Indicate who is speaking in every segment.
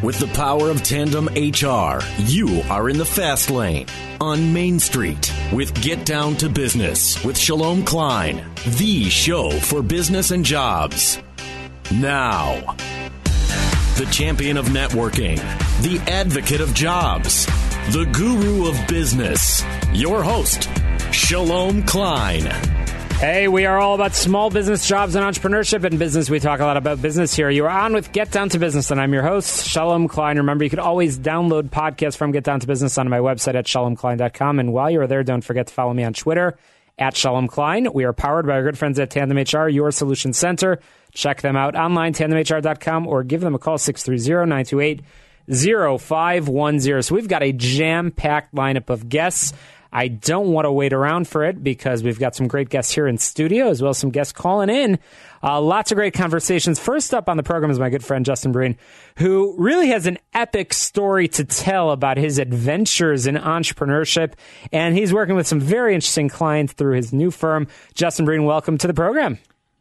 Speaker 1: With the power of Tandem HR, you are in the fast lane on Main Street with Get Down to Business with Shalom Klein, the show for business and jobs. Now, the champion of networking, the advocate of jobs, the guru of business, your host, Shalom Klein.
Speaker 2: Hey, we are all about small business, jobs, and entrepreneurship. and business, we talk a lot about business here. You are on with Get Down to Business, and I'm your host, Shalom Klein. Remember, you can always download podcasts from Get Down to Business on my website at shalomklein.com. And while you're there, don't forget to follow me on Twitter at Shalom Klein. We are powered by our good friends at Tandem HR, your solution center. Check them out online, tandemhr.com, or give them a call, 630 928 0510. So we've got a jam packed lineup of guests. I don't want to wait around for it because we've got some great guests here in studio as well as some guests calling in. Uh, lots of great conversations. First up on the program is my good friend Justin Breen, who really has an epic story to tell about his adventures in entrepreneurship. And he's working with some very interesting clients through his new firm. Justin Breen, welcome to the program.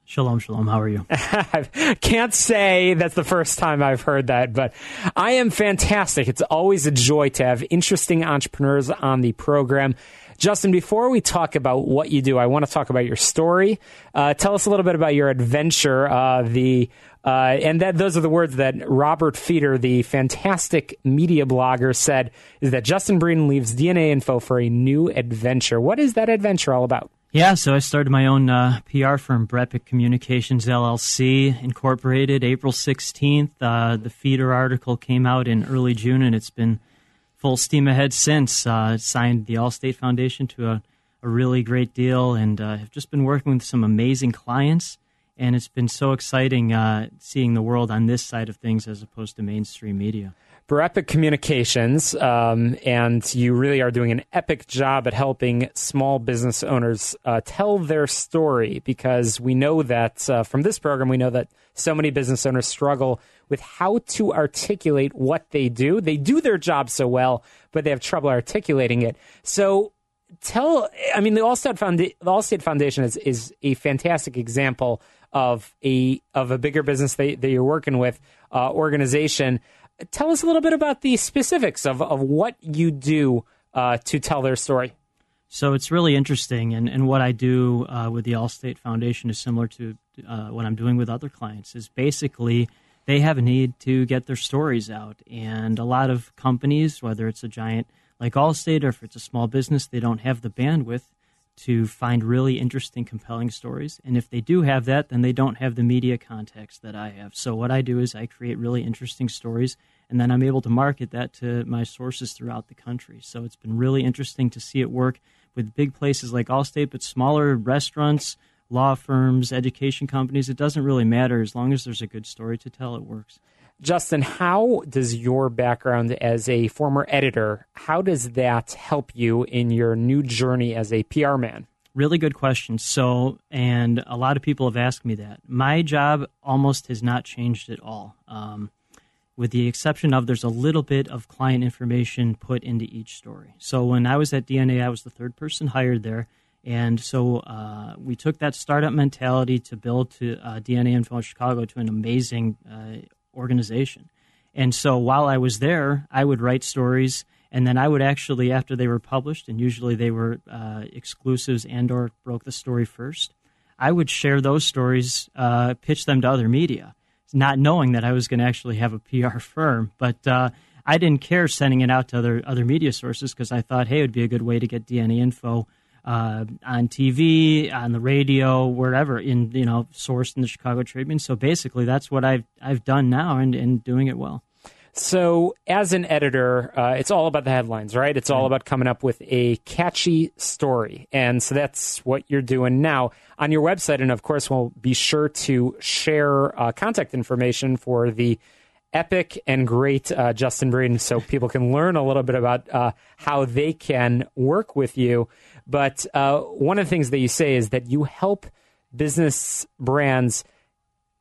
Speaker 3: Shalom, shalom. How are you?
Speaker 2: I can't say that's the first time I've heard that, but I am fantastic. It's always a joy to have interesting entrepreneurs on the program. Justin, before we talk about what you do, I want to talk about your story. Uh, tell us a little bit about your adventure. Uh, the uh, and that those are the words that Robert Feder, the fantastic media blogger, said is that Justin Breen leaves DNA Info for a new adventure. What is that adventure all about?
Speaker 3: Yeah, so I started my own uh, PR firm, Brepic Communications LLC, incorporated April 16th. Uh, the Feder article came out in early June, and it's been full steam ahead since. Uh, signed the Allstate Foundation to a, a really great deal, and uh, have just been working with some amazing clients. And it's been so exciting uh, seeing the world on this side of things as opposed to mainstream media
Speaker 2: Epic Communications, um, and you really are doing an epic job at helping small business owners uh, tell their story because we know that uh, from this program, we know that so many business owners struggle with how to articulate what they do. They do their job so well, but they have trouble articulating it. So, tell, I mean, the Allstate, the Allstate Foundation is, is a fantastic example of a of a bigger business that, that you're working with uh, organization tell us a little bit about the specifics of, of what you do uh, to tell their story.
Speaker 3: So it's really interesting, and, and what I do uh, with the Allstate Foundation is similar to uh, what I'm doing with other clients. Is basically they have a need to get their stories out, and a lot of companies, whether it's a giant like Allstate or if it's a small business, they don't have the bandwidth to find really interesting, compelling stories. And if they do have that, then they don't have the media context that I have. So what I do is I create really interesting stories, and then I'm able to market that to my sources throughout the country. So it's been really interesting to see it work with big places like Allstate, but smaller restaurants, law firms, education companies. It doesn't really matter as long as there's a good story to tell. It works.
Speaker 2: Justin, how does your background as a former editor, how does that help you in your new journey as a PR man?
Speaker 3: Really good question. So, and a lot of people have asked me that. My job almost has not changed at all, um, with the exception of there's a little bit of client information put into each story. So, when I was at DNA, I was the third person hired there. And so uh, we took that startup mentality to build to uh, DNA Info Chicago to an amazing uh, organization. And so while I was there, I would write stories, and then I would actually, after they were published, and usually they were uh, exclusives and/or broke the story first, I would share those stories, uh, pitch them to other media, not knowing that I was going to actually have a PR firm. But uh, I didn't care sending it out to other other media sources because I thought, hey, it would be a good way to get DNA info uh, on TV, on the radio, wherever in you know sourced in the Chicago Tribune. So basically, that's what I've I've done now and, and doing it well.
Speaker 2: So, as an editor, uh, it's all about the headlines, right? It's all about coming up with a catchy story. And so that's what you're doing now on your website. And of course, we'll be sure to share uh, contact information for the epic and great uh, Justin Breen so people can learn a little bit about uh, how they can work with you. But uh, one of the things that you say is that you help business brands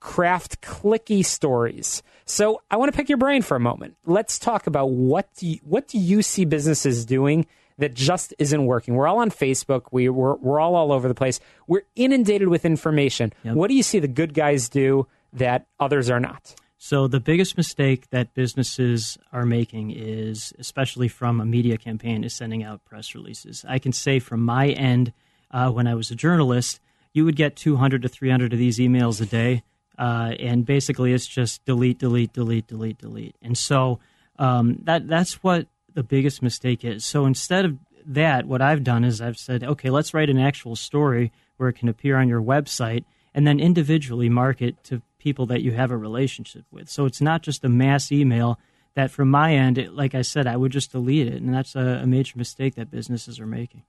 Speaker 2: craft clicky stories. So I want to pick your brain for a moment. Let's talk about what do you, what do you see businesses doing that just isn't working? We're all on Facebook. We, we're, we're all all over the place. We're inundated with information. Yep. What do you see the good guys do that others are not?
Speaker 3: So the biggest mistake that businesses are making is, especially from a media campaign, is sending out press releases. I can say from my end, uh, when I was a journalist, you would get 200 to 300 of these emails a day uh, and basically it's just delete, delete, delete, delete, delete. And so um, that that's what the biggest mistake is. So instead of that, what I've done is I've said, okay, let's write an actual story where it can appear on your website, and then individually market to people that you have a relationship with. So it's not just a mass email. That from my end, it, like I said, I would just delete it, and that's a, a major mistake that businesses are making.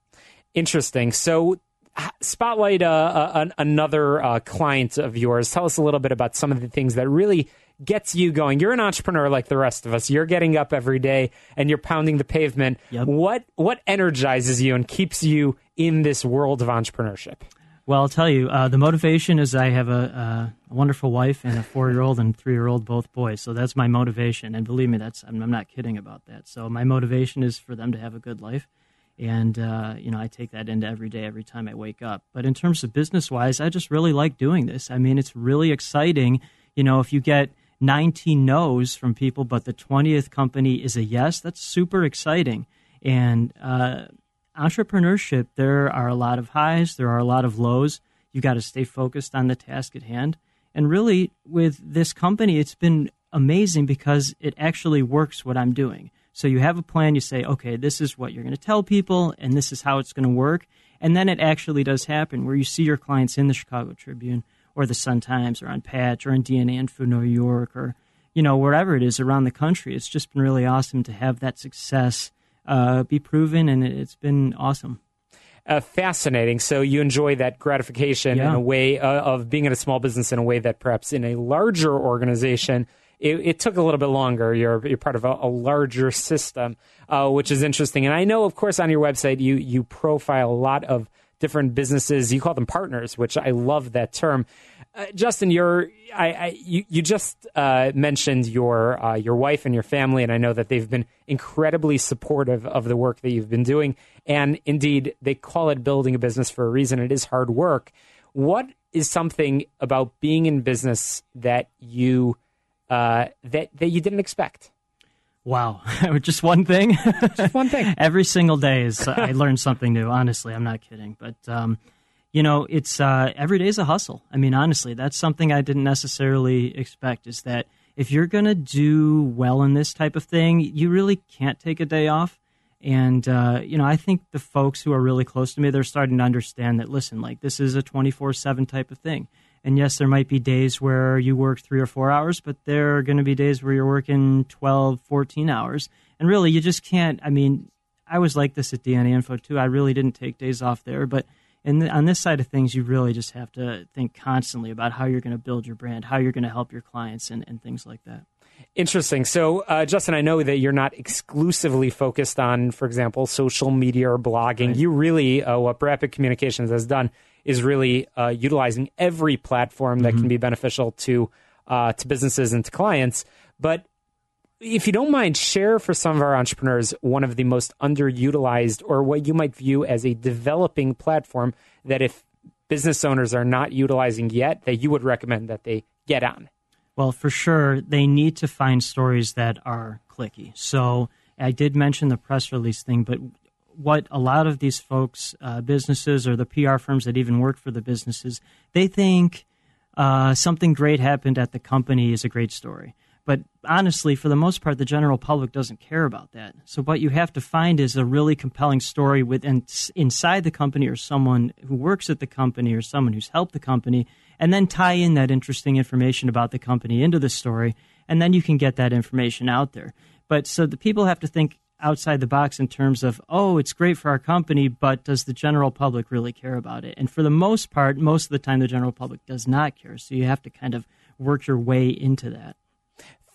Speaker 2: Interesting. So spotlight uh, uh another uh, client of yours. Tell us a little bit about some of the things that really gets you going. You're an entrepreneur like the rest of us. You're getting up every day and you're pounding the pavement. Yep. What what energizes you and keeps you in this world of entrepreneurship?
Speaker 3: Well, I'll tell you, uh, the motivation is I have a, a wonderful wife and a four-year-old and three-year-old, both boys. So that's my motivation, and believe me, that's I'm, I'm not kidding about that. So my motivation is for them to have a good life and uh, you know I take that into every day, every time I wake up. But in terms of business wise, I just really like doing this. I mean, it's really exciting. You know, if you get 19 no's from people, but the 20th company is a yes, that's super exciting. And uh, entrepreneurship, there are a lot of highs, there are a lot of lows. You've got to stay focused on the task at hand. And really, with this company, it's been amazing because it actually works what I'm doing. So you have a plan, you say, okay, this is what you're going to tell people, and this is how it's going to work. And then it actually does happen where you see your clients in the Chicago Tribune or the Sun Times or on Patch or in DNA Info New York or, you know, wherever it is around the country. It's just been really awesome to have that success uh, be proven, and it's been awesome.
Speaker 2: Uh, fascinating. So you enjoy that gratification yeah. in a way uh, of being in a small business in a way that perhaps in a larger organization – it, it, took a little bit longer. You're you're part of a, a larger system, uh, which is interesting. And I know, of course, on your website you you profile a lot of different businesses. You call them partners, which I love that term. Uh, Justin, you're I, I, you, you just uh, mentioned your uh, your wife and your family, and I know that they've been incredibly supportive of the work that you've been doing. And indeed, they call it building a business for a reason. It is hard work. What is something about being in business that you uh, that that you didn't expect?
Speaker 3: Wow, just one thing.
Speaker 2: just one thing.
Speaker 3: Every single day is I learn something new. Honestly, I'm not kidding. But um, you know, it's uh, every day is a hustle. I mean, honestly, that's something I didn't necessarily expect. Is that if you're going to do well in this type of thing, you really can't take a day off. And uh, you know, I think the folks who are really close to me, they're starting to understand that. Listen, like this is a 24/7 type of thing. And yes, there might be days where you work three or four hours, but there are going to be days where you're working 12, 14 hours. And really, you just can't. I mean, I was like this at DNA Info too. I really didn't take days off there. But the, on this side of things, you really just have to think constantly about how you're going to build your brand, how you're going to help your clients, and, and things like that.
Speaker 2: Interesting. So, uh, Justin, I know that you're not exclusively focused on, for example, social media or blogging. Right. You really, uh, what Brepic Communications has done is really uh, utilizing every platform that mm-hmm. can be beneficial to uh, to businesses and to clients. But if you don't mind, share for some of our entrepreneurs one of the most underutilized or what you might view as a developing platform that if business owners are not utilizing yet, that you would recommend that they get on.
Speaker 3: Well, for sure, they need to find stories that are clicky. So I did mention the press release thing, but what a lot of these folks, uh, businesses or the PR firms that even work for the businesses, they think uh, something great happened at the company is a great story. But honestly, for the most part, the general public doesn't care about that. So what you have to find is a really compelling story within inside the company, or someone who works at the company, or someone who's helped the company, and then tie in that interesting information about the company into the story, and then you can get that information out there. But so the people have to think outside the box in terms of, oh, it's great for our company, but does the general public really care about it? And for the most part, most of the time, the general public does not care. So you have to kind of work your way into that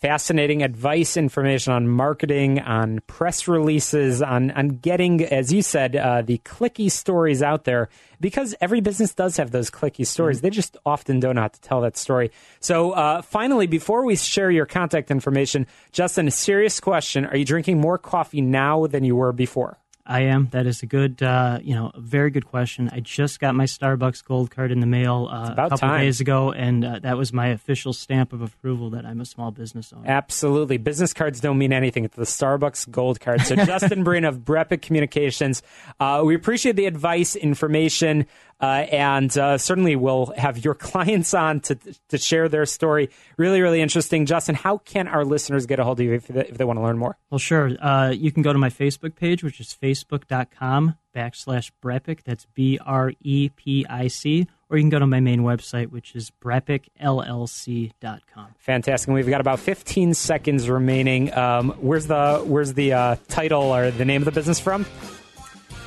Speaker 2: fascinating advice, information on marketing, on press releases, on, on getting, as you said, uh, the clicky stories out there. Because every business does have those clicky stories. Mm-hmm. They just often don't know how to tell that story. So, uh, finally, before we share your contact information, Justin, a serious question. Are you drinking more coffee now than you were before?
Speaker 3: I am. That is a good, uh, you know, very good question. I just got my Starbucks Gold Card in the mail uh, a couple
Speaker 2: time.
Speaker 3: days ago, and uh, that was my official stamp of approval that I'm a small business owner.
Speaker 2: Absolutely, business cards don't mean anything. It's the Starbucks Gold Card. So, Justin Breen of Brepic Communications, uh, we appreciate the advice, information. Uh, and uh, certainly we'll have your clients on to, to share their story. Really, really interesting. Justin, how can our listeners get a hold of you if they, if they want to learn more?
Speaker 3: Well, sure. Uh, you can go to my Facebook page, which is facebook.com backslash Brepic. That's B R E P I C. Or you can go to my main website, which is brepicllc.com.
Speaker 2: Fantastic. And we've got about 15 seconds remaining. Um, where's the, where's the uh, title or the name of the business from?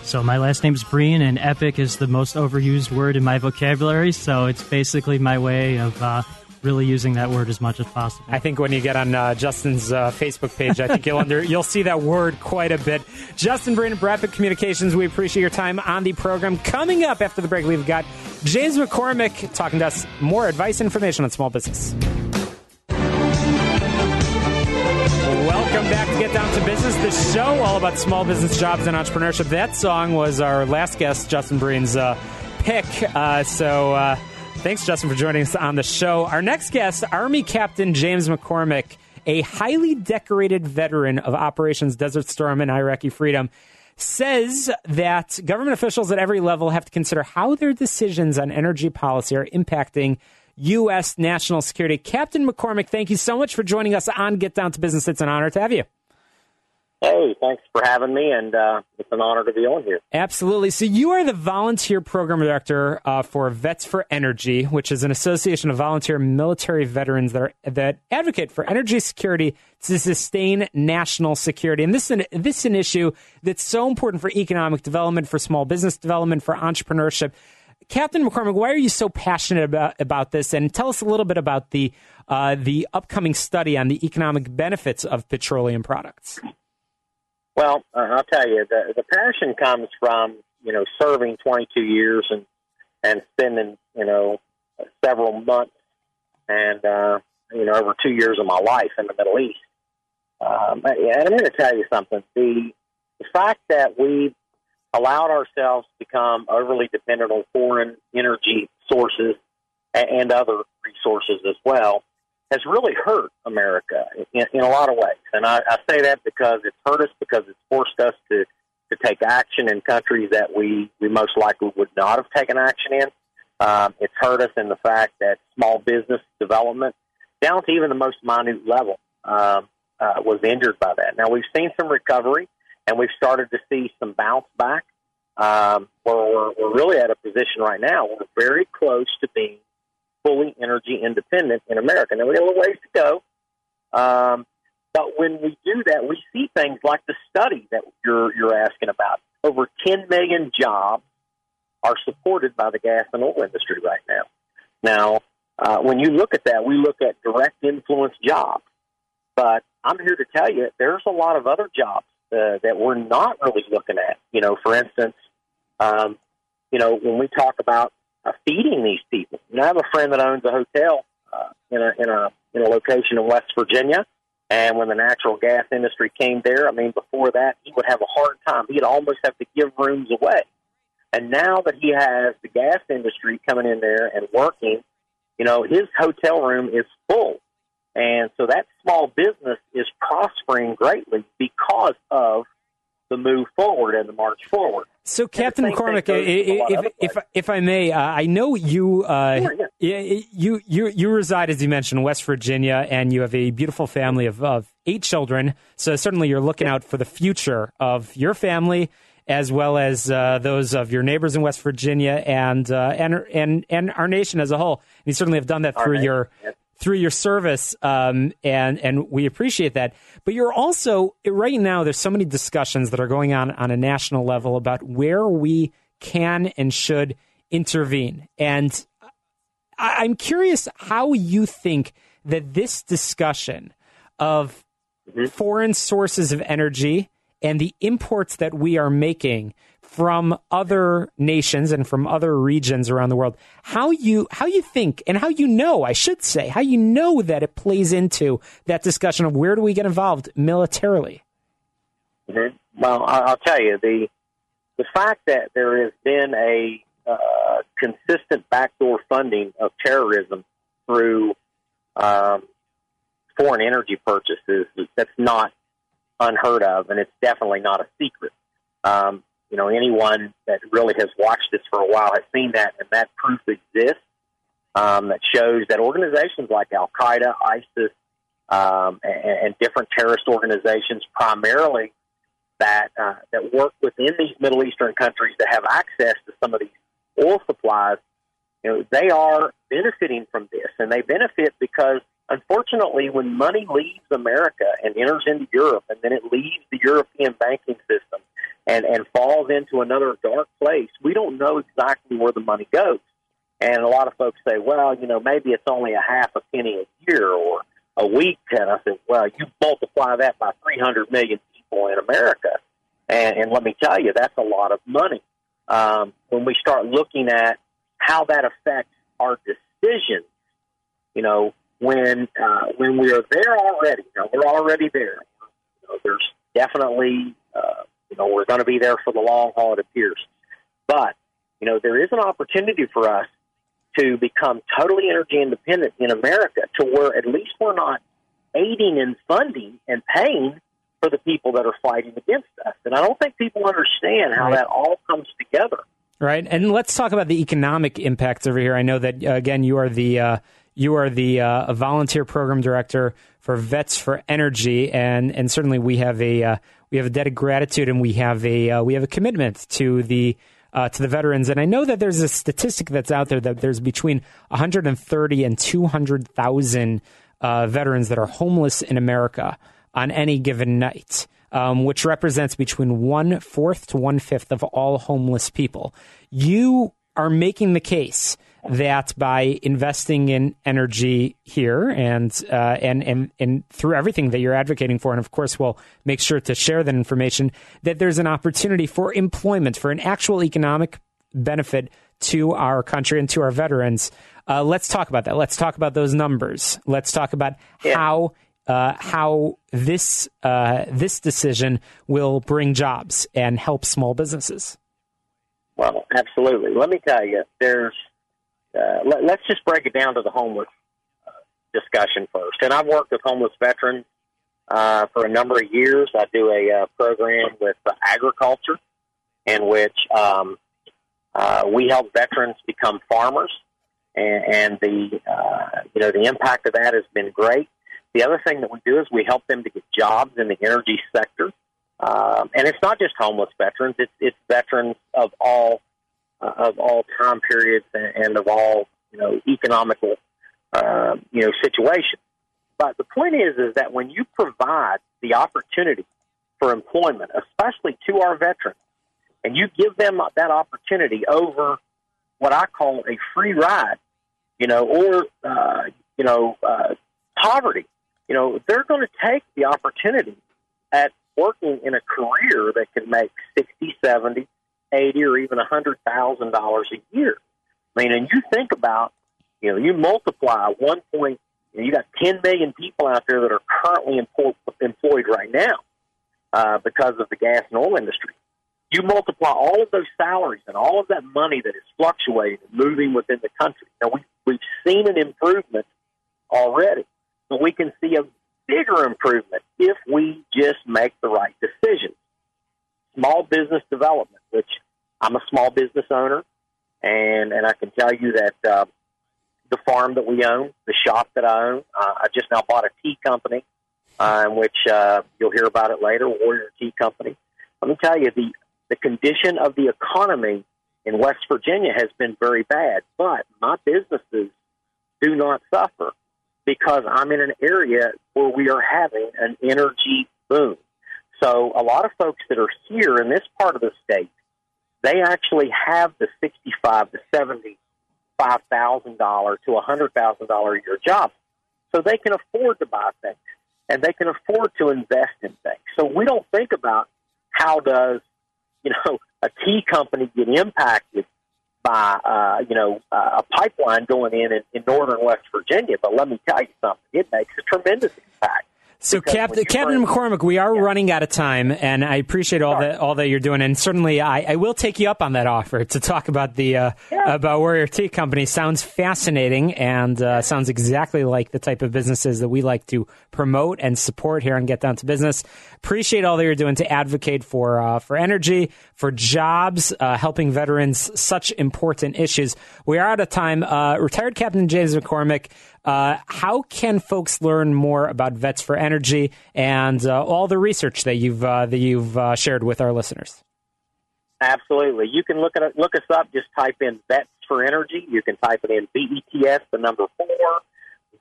Speaker 3: So my last name is Breen, and epic is the most overused word in my vocabulary. So it's basically my way of uh, really using that word as much as possible.
Speaker 2: I think when you get on uh, Justin's uh, Facebook page, I think you'll under, you'll see that word quite a bit. Justin Breen Brepic Communications, we appreciate your time on the program. Coming up after the break, we've got James McCormick talking to us more advice and information on small business. Welcome back to Get Down to Business, the show all about small business jobs and entrepreneurship. That song was our last guest, Justin Breen's uh, pick. Uh, so uh, thanks, Justin, for joining us on the show. Our next guest, Army Captain James McCormick, a highly decorated veteran of Operations Desert Storm and Iraqi Freedom says that government officials at every level have to consider how their decisions on energy policy are impacting U.S. national security. Captain McCormick, thank you so much for joining us on Get Down to Business. It's an honor to have you.
Speaker 4: Hey, thanks for having me, and uh, it's an honor to be on here.
Speaker 2: Absolutely. So, you are the volunteer program director uh, for Vets for Energy, which is an association of volunteer military veterans that are, that advocate for energy security to sustain national security. And this is, an, this is an issue that's so important for economic development, for small business development, for entrepreneurship. Captain McCormick, why are you so passionate about, about this? And tell us a little bit about the uh, the upcoming study on the economic benefits of petroleum products.
Speaker 4: Well, uh, I'll tell you, the the passion comes from you know serving 22 years and and spending you know several months and uh, you know over two years of my life in the Middle East. Um, and I'm going to tell you something. The the fact that we allowed ourselves to become overly dependent on foreign energy sources and other resources as well has really hurt America in, in a lot of ways. And I, I say that because it's hurt us because it's forced us to, to take action in countries that we, we most likely would not have taken action in. Um, it's hurt us in the fact that small business development, down to even the most minute level, um, uh, was injured by that. Now, we've seen some recovery and we've started to see some bounce back. Um, where we're, we're really at a position right now. We're very close to being fully energy independent in America. Now we have a little ways to go, um, but when we do that, we see things like the study that you're you're asking about. Over 10 million jobs are supported by the gas and oil industry right now. Now, uh, when you look at that, we look at direct influence jobs, but I'm here to tell you there's a lot of other jobs uh, that we're not really looking at. You know, for instance, um, you know, when we talk about uh, feeding these people, you know, I have a friend that owns a hotel uh, in a in a in a location in West Virginia. And when the natural gas industry came there, I mean, before that, he would have a hard time. He'd almost have to give rooms away. And now that he has the gas industry coming in there and working, you know, his hotel room is full. And so that small business is prospering greatly because of the move forward and the march forward.
Speaker 2: So, Captain McCormick, if, if, if I may, uh, I know you, uh, sure, yeah. you you you reside, as you mentioned, in West Virginia, and you have a beautiful family of, of eight children. So certainly, you're looking yeah. out for the future of your family as well as uh, those of your neighbors in West Virginia and uh, and and and our nation as a whole. And you certainly have done that through your through your service, um, and and we appreciate that. But you're also right now. There's so many discussions that are going on on a national level about where we can and should intervene, and I, I'm curious how you think that this discussion of mm-hmm. foreign sources of energy and the imports that we are making from other nations and from other regions around the world how you how you think and how you know I should say how you know that it plays into that discussion of where do we get involved militarily
Speaker 4: mm-hmm. well I'll tell you the the fact that there has been a uh, consistent backdoor funding of terrorism through um, foreign energy purchases that's not unheard of, and it's definitely not a secret. Um, you know, anyone that really has watched this for a while has seen that, and that proof exists. Um, that shows that organizations like Al Qaeda, ISIS, um, and, and, different terrorist organizations, primarily that uh, that work within these Middle Eastern countries that have access to some of these oil supplies, you know, they are benefiting from this, and they benefit because Unfortunately, when money leaves America and enters into Europe, and then it leaves the European banking system and, and falls into another dark place, we don't know exactly where the money goes. And a lot of folks say, well, you know, maybe it's only a half a penny a year or a week. And I said, well, you multiply that by 300 million people in America. And, and let me tell you, that's a lot of money. Um, when we start looking at how that affects our decisions, you know, when uh, when we are there already. You know, we're already there. You know, there's definitely uh, you know we're going to be there for the long haul. It appears, but you know there is an opportunity for us to become totally energy independent in America, to where at least we're not aiding and funding and paying for the people that are fighting against us. And I don't think people understand how that all comes together.
Speaker 2: Right, and let's talk about the economic impacts over here. I know that uh, again, you are the uh, you are the uh, volunteer program director for Vets for Energy, and and certainly we have a uh, we have a debt of gratitude, and we have a uh, we have a commitment to the. Uh, to the veterans, and I know that there's a statistic that's out there that there's between 130 and 200,000 uh, veterans that are homeless in America on any given night, um, which represents between one fourth to one fifth of all homeless people. You are making the case that by investing in energy here and uh, and and and through everything that you're advocating for, and of course we'll make sure to share that information, that there's an opportunity for employment, for an actual economic benefit to our country and to our veterans. Uh, let's talk about that. Let's talk about those numbers. Let's talk about yeah. how. Uh, how this uh, this decision will bring jobs and help small businesses.
Speaker 4: Well, absolutely. Let me tell you, there's uh, let, us just break it down to the homeless uh, discussion first. And I've worked with homeless veterans uh, for a number of years. I do a uh, program with uh, agriculture in which um, uh, we help veterans become farmers, and, and the uh, you know the impact of that has been great. The other thing that we do is we help them to get jobs in the energy sector, um, and it's not just homeless veterans; it's it's veterans of all of all time periods and, of all you know economical uh, you know situations. But the point is, is that when you provide the opportunity for employment, especially to our veterans, and you give them that opportunity over what I call a free ride, you know, or uh, you know, uh, poverty, you know, they're going to take the opportunity at working in a career that can make sixty, seventy, eighty or even a hundred thousand dollars a year. I mean, and you think about, you know, you multiply one point, you, know, you got ten million people out there that are currently employed, right now uh, because of the gas and oil industry. You multiply all of those salaries and all of that money that is fluctuating and moving within the country. Now we we've seen an improvement already, but we can see a bigger improvement if we just make the right decisions. Small business development, which I'm a small business owner, and and I can tell you that uh, the farm that we own, the shop that I own, uh, I just now bought a tea company, uh, in which uh, you'll hear about it later, Warrior Tea Company. Let me tell you, the the condition of the economy in West Virginia has been very bad, but my businesses do not suffer because I'm in an area where we are having an energy boom. So a lot of folks that are here in this part of the state, they actually have the sixty-five to seventy-five thousand dollar to a hundred thousand dollar a year job, so they can afford to buy things and they can afford to invest in things. So we don't think about how does you know a tea company get impacted by uh, you know uh, a pipeline going in, in in northern West Virginia. But let me tell you something; it makes a tremendous impact.
Speaker 2: So, Captain, Captain McCormick, we are yeah. running out of time, and I appreciate all that all that you're doing, and certainly I, I, will take you up on that offer to talk about the uh, yeah. about Warrior Tea Company. Sounds fascinating, and uh, sounds exactly like the type of businesses that we like to promote and support here on Get Down to Business. Appreciate all that you're doing to advocate for uh, for energy, for jobs, uh, helping veterans, such important issues. We are out of time. Uh, retired Captain James McCormick. Uh, how can folks learn more about Vets for Energy and uh, all the research that you've uh, that you've uh, shared with our listeners?
Speaker 4: Absolutely, you can look at look us up. Just type in Vets for Energy. You can type it in V E T S, the number four,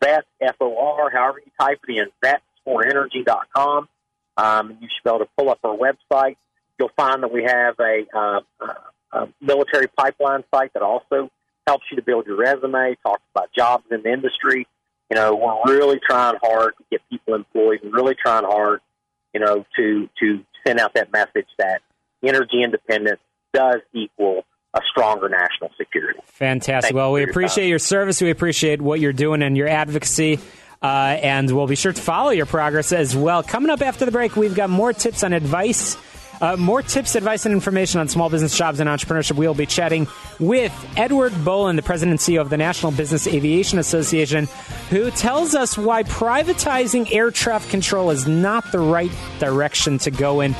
Speaker 4: Vets F O R. However you type it in, Vets for vetsforenergy.com. Um, you should be able to pull up our website. You'll find that we have a, uh, a military pipeline site that also helps you to build your resume, talks about jobs in the industry. You know, we're really trying hard to get people employed and really trying hard, you know, to to send out that message that energy independence does equal a stronger national security.
Speaker 2: Fantastic. Thank well, we appreciate your service. We appreciate what you're doing and your advocacy. Uh, and we'll be sure to follow your progress as well. Coming up after the break, we've got more tips on advice uh, more tips, advice, and information on small business jobs and entrepreneurship. We'll be chatting with Edward Bolen, the president and CEO of the National Business Aviation Association, who tells us why privatizing air traffic control is not the right direction to go in.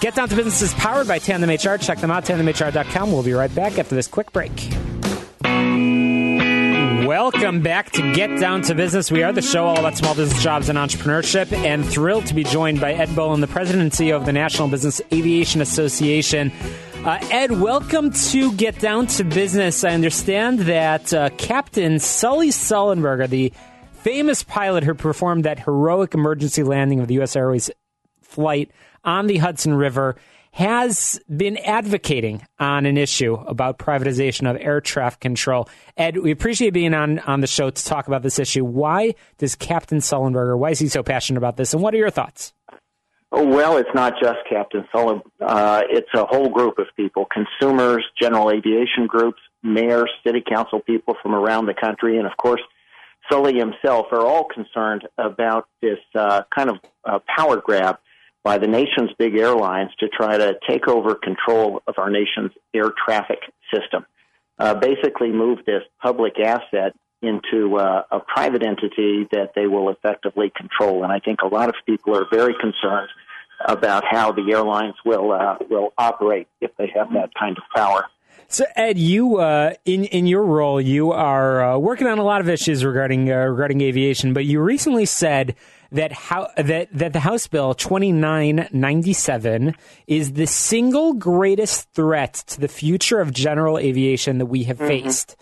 Speaker 2: Get Down to Business is powered by Tandem HR. Check them out, tandemhr.com. We'll be right back after this quick break. Welcome back to Get Down to Business. We are the show all about small business jobs and entrepreneurship, and thrilled to be joined by Ed Bolen, the president and CEO of the National Business Aviation Association. Uh, Ed, welcome to Get Down to Business. I understand that uh, Captain Sully Sullenberger, the famous pilot who performed that heroic emergency landing of the U.S. Airways flight on the Hudson River, has been advocating on an issue about privatization of air traffic control. Ed, we appreciate being on, on the show to talk about this issue. Why does Captain Sullenberger, why is he so passionate about this, and what are your thoughts?
Speaker 5: Well, it's not just Captain Sullen. Uh, it's a whole group of people, consumers, general aviation groups, mayors, city council people from around the country, and of course, Sully himself are all concerned about this uh, kind of uh, power grab by the nation's big airlines to try to take over control of our nation's air traffic system. Uh, basically, move this public asset into uh, a private entity that they will effectively control. And I think a lot of people are very concerned about how the airlines will uh, will operate if they have that kind of power.
Speaker 2: So, Ed, you uh, in in your role, you are uh, working on a lot of issues regarding uh, regarding aviation, but you recently said that how that that the House Bill 2997 is the single greatest threat to the future of general aviation that we have mm-hmm. faced.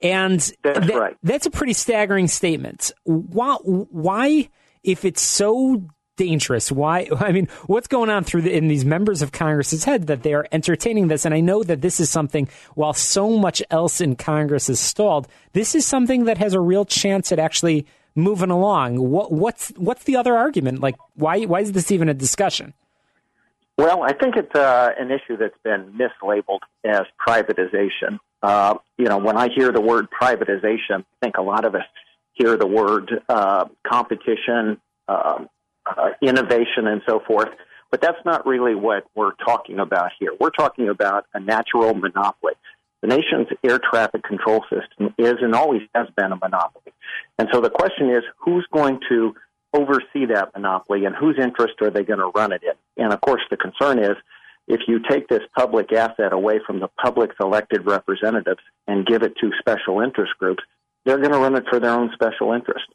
Speaker 2: And
Speaker 5: that's, th- right.
Speaker 2: that's a pretty staggering statement. Why, why, if it's so dangerous, why? I mean, what's going on through the, in these members of Congress's head that they are entertaining this? And I know that this is something, while so much else in Congress is stalled, this is something that has a real chance at actually moving along. What, what's what's the other argument? Like, why why is this even a discussion?
Speaker 5: Well, I think it's uh, an issue that's been mislabeled as privatization. Uh, you know, when I hear the word privatization, I think a lot of us hear the word uh, competition, um, uh, innovation, and so forth. But that's not really what we're talking about here. We're talking about a natural monopoly. The nation's air traffic control system is and always has been a monopoly. And so the question is who's going to oversee that monopoly and whose interest are they going to run it in? And of course, the concern is if you take this public asset away from the public's elected representatives and give it to special interest groups, they're going to run it for their own special interest.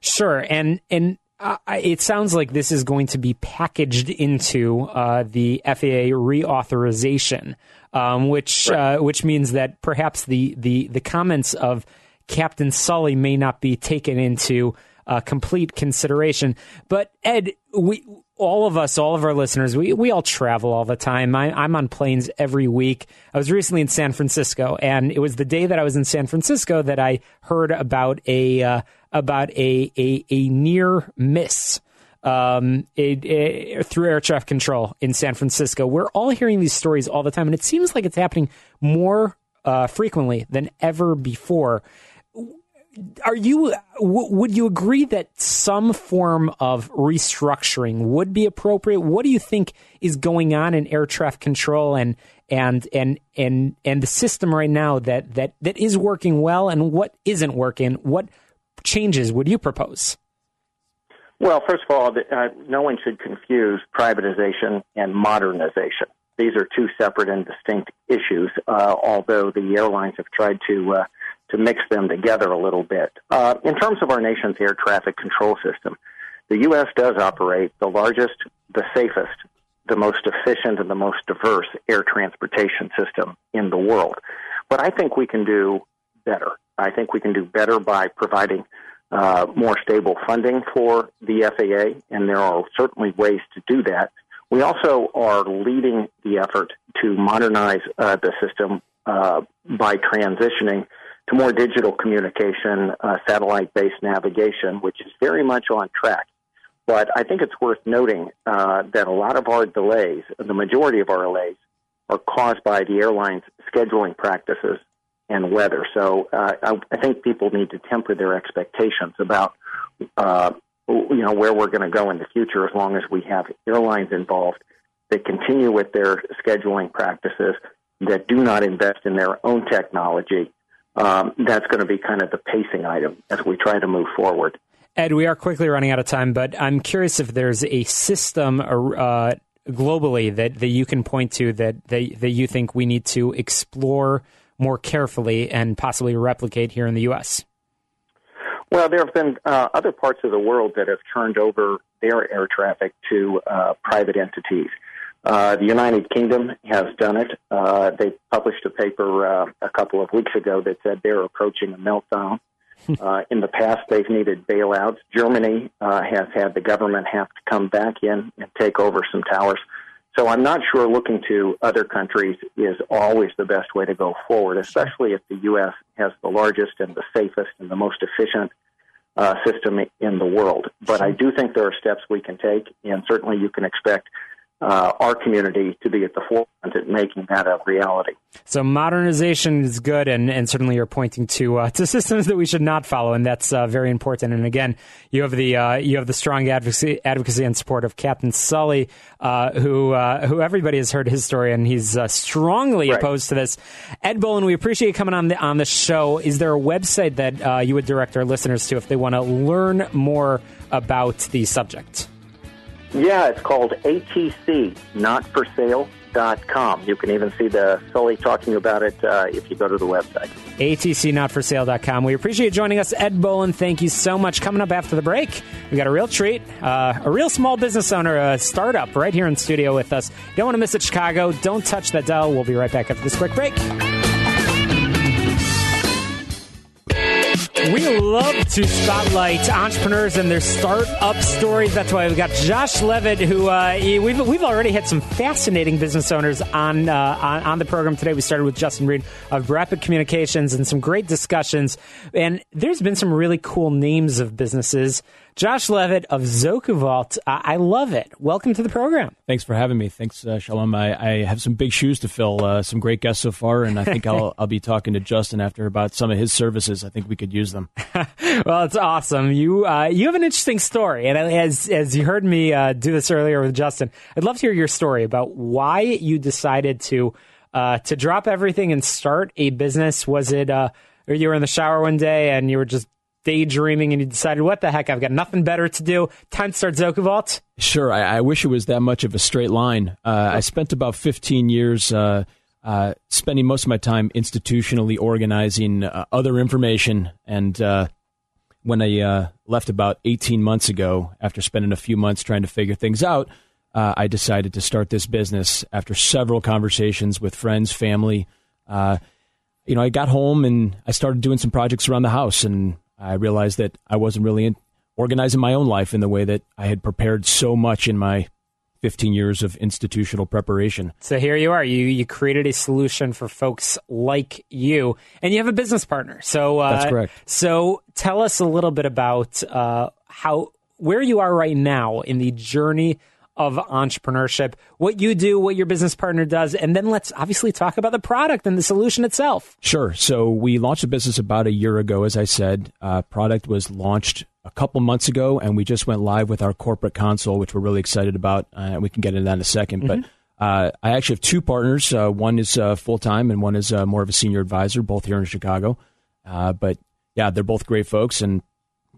Speaker 2: Sure. And, and, uh, it sounds like this is going to be packaged into uh, the FAA reauthorization, um, which right. uh, which means that perhaps the, the the comments of Captain Sully may not be taken into uh, complete consideration. But Ed, we all of us, all of our listeners, we, we all travel all the time. I, am on planes every week. I was recently in San Francisco, and it was the day that I was in San Francisco that I heard about a uh, about a, a, a near miss um, it, it, through air traffic control in San Francisco. We're all hearing these stories all the time, and it seems like it's happening more uh, frequently than ever before are you w- would you agree that some form of restructuring would be appropriate? What do you think is going on in air traffic control and and and and and the system right now that that that is working well and what isn't working? What changes would you propose?
Speaker 5: Well, first of all, uh, no one should confuse privatization and modernization. These are two separate and distinct issues. Uh, although the airlines have tried to uh, to mix them together a little bit. Uh, in terms of our nation's air traffic control system, the U.S. does operate the largest, the safest, the most efficient, and the most diverse air transportation system in the world. But I think we can do better. I think we can do better by providing uh, more stable funding for the FAA, and there are certainly ways to do that. We also are leading the effort to modernize uh, the system uh, by transitioning to more digital communication, uh, satellite based navigation, which is very much on track. But I think it's worth noting uh, that a lot of our delays, the majority of our delays, are caused by the airline's scheduling practices and weather. So uh, I, I, think people need to temper their expectations about uh, you know where we're going to go in the future as long as we have airlines involved that continue with their scheduling practices that do not invest in their own technology um, that's going to be kind of the pacing item as we try to move forward.
Speaker 2: Ed, we are quickly running out of time, but I'm curious if there's a system uh, globally that, that you can point to that, that, that you think we need to explore more carefully and possibly replicate here in the U.S.
Speaker 5: Well, there have been uh, other parts of the world that have turned over their air traffic to uh, private entities. Uh, the United Kingdom has done it. Uh, they published a paper uh, a couple of weeks ago that said they're approaching a meltdown. Uh, in the past, they've needed bailouts. Germany uh, has had the government have to come back in and take over some towers. So I'm not sure looking to other countries is always the best way to go forward, especially if the U.S. has the largest and the safest and the most efficient uh, system in the world. But I do think there are steps we can take, and certainly you can expect uh, our community to be at the forefront at making that a reality.
Speaker 2: So modernization is good, and, and certainly you're pointing to uh, to systems that we should not follow, and that's uh, very important. And again, you have the uh, you have the strong advocacy advocacy and support of Captain Sully, uh, who uh, who everybody has heard his story, and he's strongly right. opposed to this. Ed Bolen, we appreciate you coming on the on the show. Is there a website that you would direct our listeners to if they want to learn more about the subject?
Speaker 5: Yeah, it's called ATC, not for sale. Dot com. You can even see the Sully talking about it uh, if you go to the website.
Speaker 2: ATCnotforsale.com. We appreciate you joining us. Ed Bolen, thank you so much. Coming up after the break, we got a real treat. Uh, a real small business owner, a startup right here in studio with us. Don't want to miss it, Chicago. Don't touch that dial. We'll be right back after this quick break. We love to spotlight entrepreneurs and their startup stories. That's why we've got Josh Levitt, who uh, we've, we've already had some fascinating business owners on, uh, on, on the program today. We started with Justin Reed of Brepic Communications and some great discussions. And there's been some really cool names of businesses Josh Levitt of ZokuVault. I-, I love it. Welcome to the program.
Speaker 6: Thanks for having me. Thanks, uh, Shalom. I-, I have some big shoes to fill. Uh, some great guests so far, and I think I'll I'll be talking to Justin after about some of his services. I think we could use them.
Speaker 2: well, it's awesome. You uh, you have an interesting story, and as as you heard me uh, do this earlier with Justin, I'd love to hear your story about why you decided to uh, to drop everything and start a business. Was it uh, or you were in the shower one day and you were just daydreaming and you decided, what the heck, I've got nothing better to do. Time to start ZokuVault?
Speaker 6: Sure. I, I wish it was that much of a straight line. Uh, I spent about 15 years uh, uh, spending most of my time institutionally organizing uh, other information and uh, when I uh, left about 18 months ago, after spending a few months trying to figure things out, I decided to start this business after several conversations with friends, family. You know, I got home and I started doing some projects around the house, and I realized that I wasn't really in, organizing my own life in the way that I had prepared so much in my 15 years of institutional preparation.
Speaker 2: So here you are. You you created a solution for folks like you, and you have a business partner. So
Speaker 6: uh, that's correct.
Speaker 2: So tell us a little bit about uh, how where you are right now in the journey of entrepreneurship, what you do, what your business partner does, and then let's obviously talk about the product and the solution itself.
Speaker 6: Sure. So we launched the business about a year ago, as I said. Uh, product was launched a couple months ago, and we just went live with our corporate console, which we're really excited about. Uh, we can get into that in a 2nd mm-hmm. But uh, I actually have two partners. Uh, one is uh, full time, and one is uh, more of a senior advisor, both here in Chicago. but yeah, they're both great folks, and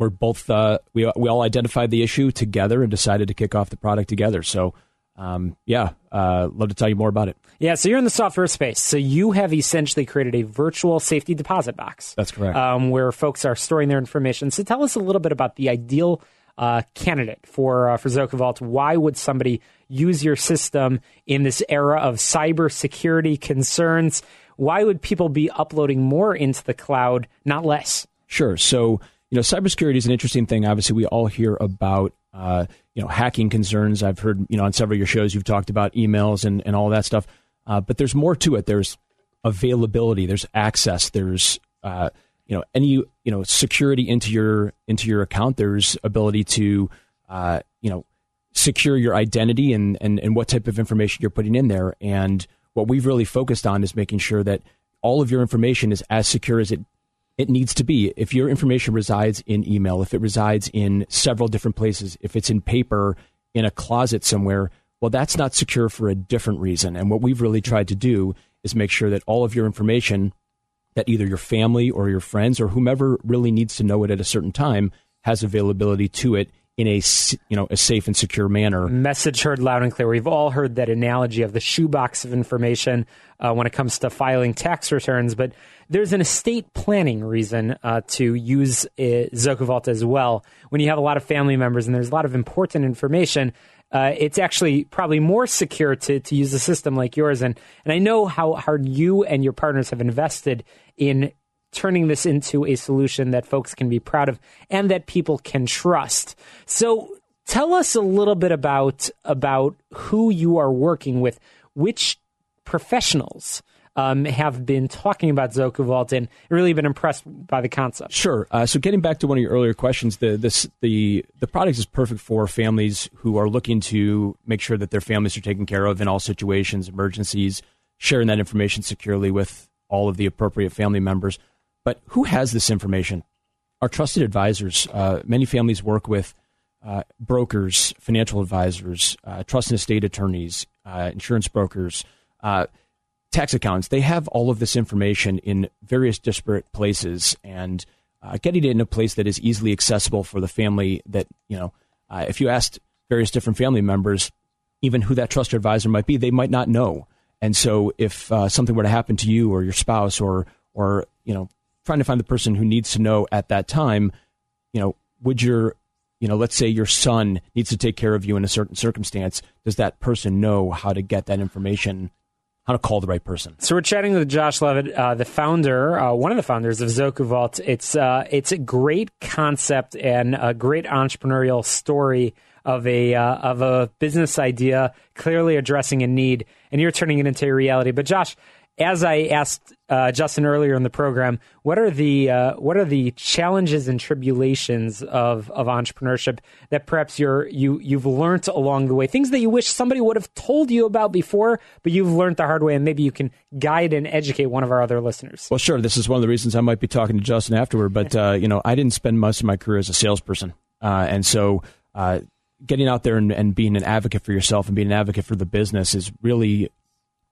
Speaker 6: we're both uh, we we all identified the issue together and decided to kick off the product together. So. Um, yeah, uh, love to tell you more about it.
Speaker 2: Yeah, so you're in the software space. So you have essentially created a virtual safety deposit box.
Speaker 6: That's correct.
Speaker 2: Um, where folks are storing their information. So tell us a little bit about the ideal uh, candidate for uh, for ZokuVault. Why would somebody use your system in this era of cybersecurity concerns? Why would people be uploading more into the cloud, not less?
Speaker 6: Sure. So you know, cybersecurity is an interesting thing. Obviously, we all hear about uh, you know hacking concerns. I've heard you know on several of your shows you've talked about emails and and all that stuff. Uh, but there's more to it. There's availability. There's access. There's uh, you know any you know security into your into your account. There's ability to uh, you know secure your identity and, and and what type of information you're putting in there. And what we've really focused on is making sure that all of your information is as secure as it it needs to be. If your information resides in email, if it resides in several different places, if it's in paper, in a closet somewhere, well, that's not secure for a different reason. And what we've really tried to do is make sure that all of your information that either your family or your friends or whomever really needs to know it at a certain time has availability to it in a you know a safe and secure manner.
Speaker 2: Message heard loud and clear. We've all heard that analogy of the shoebox of information uh, when it comes to filing tax returns, but there's an estate planning reason uh, to use uh, as well. When you have a lot of family members and there's a lot of important information, uh, it's actually probably more secure to, to use a system like yours. And, and I know how hard you and your partners have invested in turning this into a solution that folks can be proud of and that people can trust. So tell us a little bit about about who you are working with, which professionals um, have been talking about ZokuVault and really been impressed by the concept.
Speaker 6: Sure. Uh, so getting back to one of your earlier questions, the this the the product is perfect for families who are looking to make sure that their families are taken care of in all situations, emergencies, sharing that information securely with all of the appropriate family members. But who has this information? Our trusted advisors. Uh, many families work with uh, brokers, financial advisors, uh, trust and estate attorneys, uh, insurance brokers. Tax accountants, they have all of this information in various disparate places and uh, getting it in a place that is easily accessible for the family that, you know, uh, if you asked various different family members, even who that trusted advisor might be, they might not know. And so if uh, something were to happen to you or your spouse or, or, you know, trying to find the person who needs to know at that time, you know, would your you know, let's say your son needs to take care of you in a certain circumstance. Does that person know how to get that information how to call the right person.
Speaker 2: So we're chatting with Josh Levitt, uh, the founder, uh, one of the founders of ZokuVault. It's uh, it's a great concept and a great entrepreneurial story of a uh, of a business idea, clearly addressing a need, and you're turning it into a reality. But Josh, as I asked uh, Justin earlier in the program, what are the uh, what are the challenges and tribulations of, of entrepreneurship that perhaps you're you you've learned along the way? Things that you wish somebody would have told you about before, but you've learned the hard way, and maybe you can guide and educate one of our other listeners.
Speaker 6: Well, sure. This is one of the reasons I might be talking to Justin afterward. But uh, you know, I didn't spend most of my career as a salesperson, uh, and so uh, getting out there and, and, being an advocate for yourself and being an advocate for the business is really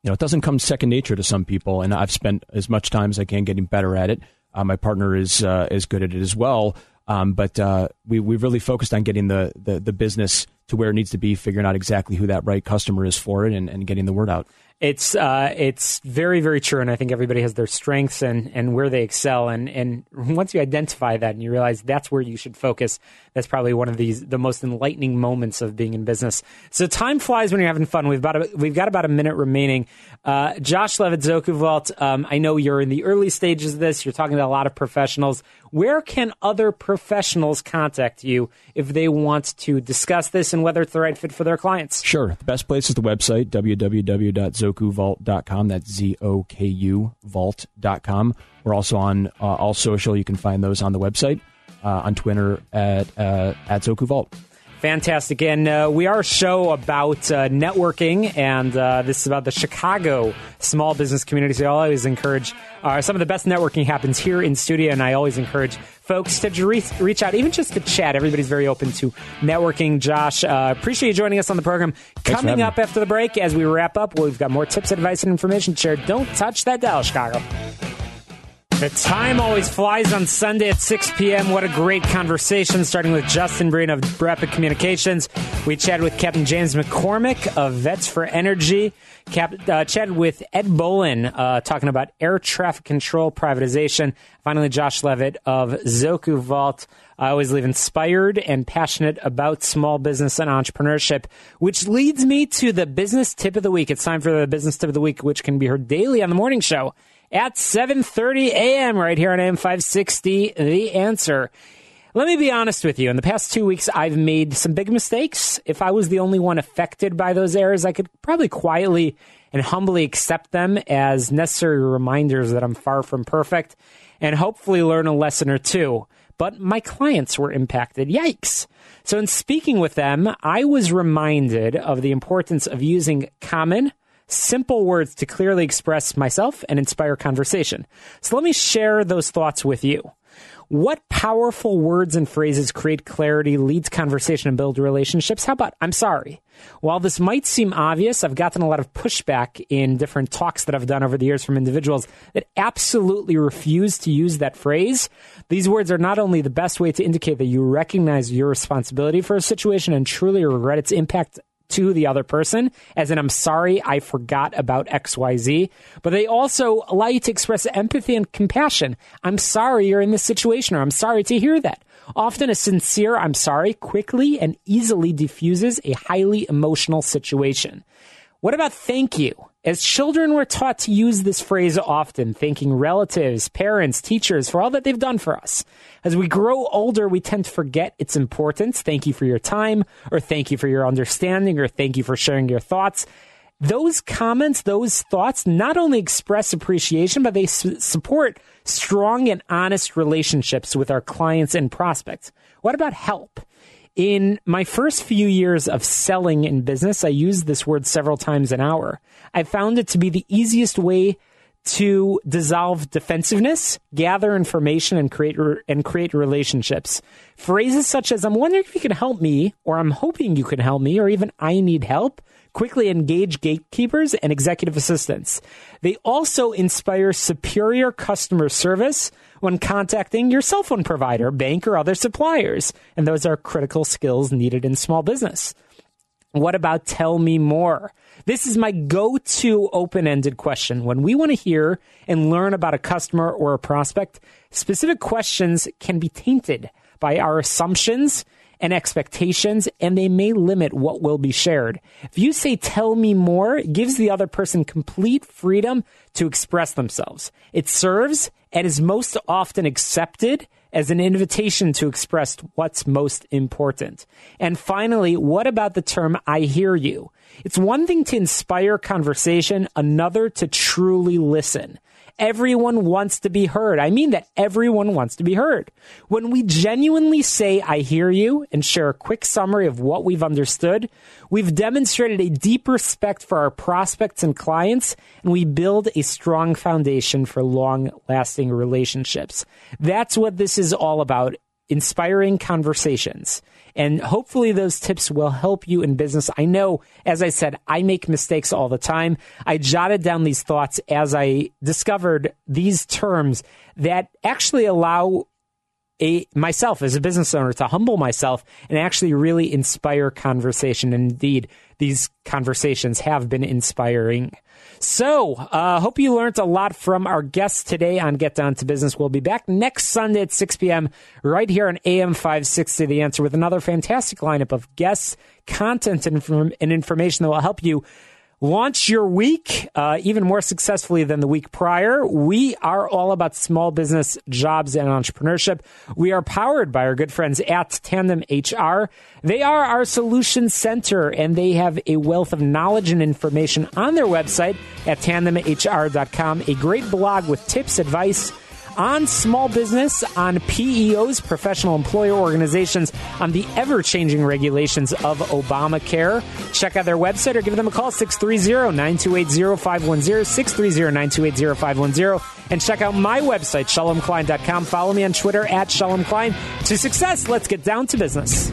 Speaker 6: you know, it doesn't come second nature to some people, and I've spent as much time as I can getting better at it. Uh, my partner is uh, is good at it as well, um, but uh, we we really focused on getting the, the the business to where it needs to be, figuring out exactly who that right customer is for it, and, and getting the word out.
Speaker 2: It's uh, it's very very true, and I think everybody has their strengths and, and where they excel, and and once you identify that and you realize that's where you should focus, that's probably one of these the most enlightening moments of being in business. So time flies when you're having fun. We've about a, we've got about a minute remaining. Uh, Josh Levitt, Zoku Vault. Um, I know you're in the early stages of this. You're talking to a lot of professionals. Where can other professionals contact you if they want to discuss this and whether it's the right fit for their clients?
Speaker 6: Sure. The best place is the website, www.zokuvault.com. That's Z O K U vault.com. We're also on uh, all social. You can find those on the website, uh, on Twitter at, uh, at Zoku Vault.
Speaker 2: Fantastic. And uh, we are a show about uh, networking, and uh, this is about the Chicago small business community. So I always encourage uh, some of the best networking happens here in studio, and I always encourage folks to reach, reach out, even just to chat. Everybody's very open to networking. Josh, uh, appreciate you joining us on the program.
Speaker 6: Thanks
Speaker 2: Coming up after the break, as we wrap up, we've got more tips, advice, and information shared. Don't touch that dial, Chicago. The time always flies on Sunday at 6 p.m. What a great conversation, starting with Justin Breen of Brepic Communications. We chatted with Captain James McCormick of Vets for Energy. Cap, uh, chatted with Ed Bolen uh, talking about air traffic control privatization. Finally, Josh Levitt of Zoku Vault. I always leave inspired and passionate about small business and entrepreneurship, which leads me to the business tip of the week. It's time for the business tip of the week, which can be heard daily on the morning show at 7:30 a.m. right here on AM 560 The Answer. Let me be honest with you. In the past 2 weeks I've made some big mistakes. If I was the only one affected by those errors, I could probably quietly and humbly accept them as necessary reminders that I'm far from perfect and hopefully learn a lesson or two. But my clients were impacted. Yikes. So in speaking with them, I was reminded of the importance of using common simple words to clearly express myself and inspire conversation. So let me share those thoughts with you. What powerful words and phrases create clarity, leads conversation, and build relationships? How about I'm sorry? While this might seem obvious, I've gotten a lot of pushback in different talks that I've done over the years from individuals that absolutely refuse to use that phrase. These words are not only the best way to indicate that you recognize your responsibility for a situation and truly regret its impact to the other person, as in, I'm sorry, I forgot about XYZ. But they also allow you to express empathy and compassion. I'm sorry you're in this situation, or I'm sorry to hear that. Often a sincere I'm sorry quickly and easily diffuses a highly emotional situation. What about thank you? As children, we're taught to use this phrase often, thanking relatives, parents, teachers for all that they've done for us. As we grow older, we tend to forget its importance. Thank you for your time, or thank you for your understanding, or thank you for sharing your thoughts. Those comments, those thoughts not only express appreciation, but they su- support strong and honest relationships with our clients and prospects. What about help? In my first few years of selling in business, I used this word several times an hour. I found it to be the easiest way to dissolve defensiveness, gather information, and create and create relationships. Phrases such as "I'm wondering if you can help me," or "I'm hoping you can help me," or even "I need help." Quickly engage gatekeepers and executive assistants. They also inspire superior customer service when contacting your cell phone provider, bank, or other suppliers. And those are critical skills needed in small business. What about tell me more? This is my go to open ended question. When we want to hear and learn about a customer or a prospect, specific questions can be tainted by our assumptions and expectations, and they may limit what will be shared. If you say, tell me more, it gives the other person complete freedom to express themselves. It serves and is most often accepted as an invitation to express what's most important. And finally, what about the term I hear you? It's one thing to inspire conversation, another to truly listen. Everyone wants to be heard. I mean that everyone wants to be heard. When we genuinely say, I hear you, and share a quick summary of what we've understood, we've demonstrated a deep respect for our prospects and clients, and we build a strong foundation for long lasting relationships. That's what this is all about inspiring conversations. And hopefully those tips will help you in business. I know, as I said, I make mistakes all the time. I jotted down these thoughts as I discovered these terms that actually allow a myself as a business owner to humble myself and actually really inspire conversation. Indeed, these conversations have been inspiring. So, uh, hope you learned a lot from our guests today on Get Down to Business. We'll be back next Sunday at 6 p.m. right here on AM 560 The Answer with another fantastic lineup of guests, content, and, and information that will help you launch your week uh, even more successfully than the week prior. We are all about small business, jobs, and entrepreneurship. We are powered by our good friends at Tandem HR. They are our solution center and they have a wealth of knowledge and information on their website at tandemhr.com. A great blog with tips, advice, on small business, on PEOs, professional employer organizations, on the ever changing regulations of Obamacare. Check out their website or give them a call 630 928 0510, 630 928 0510. And check out my website, shalomklein.com. Follow me on Twitter at shalomklein. To success, let's get down to business.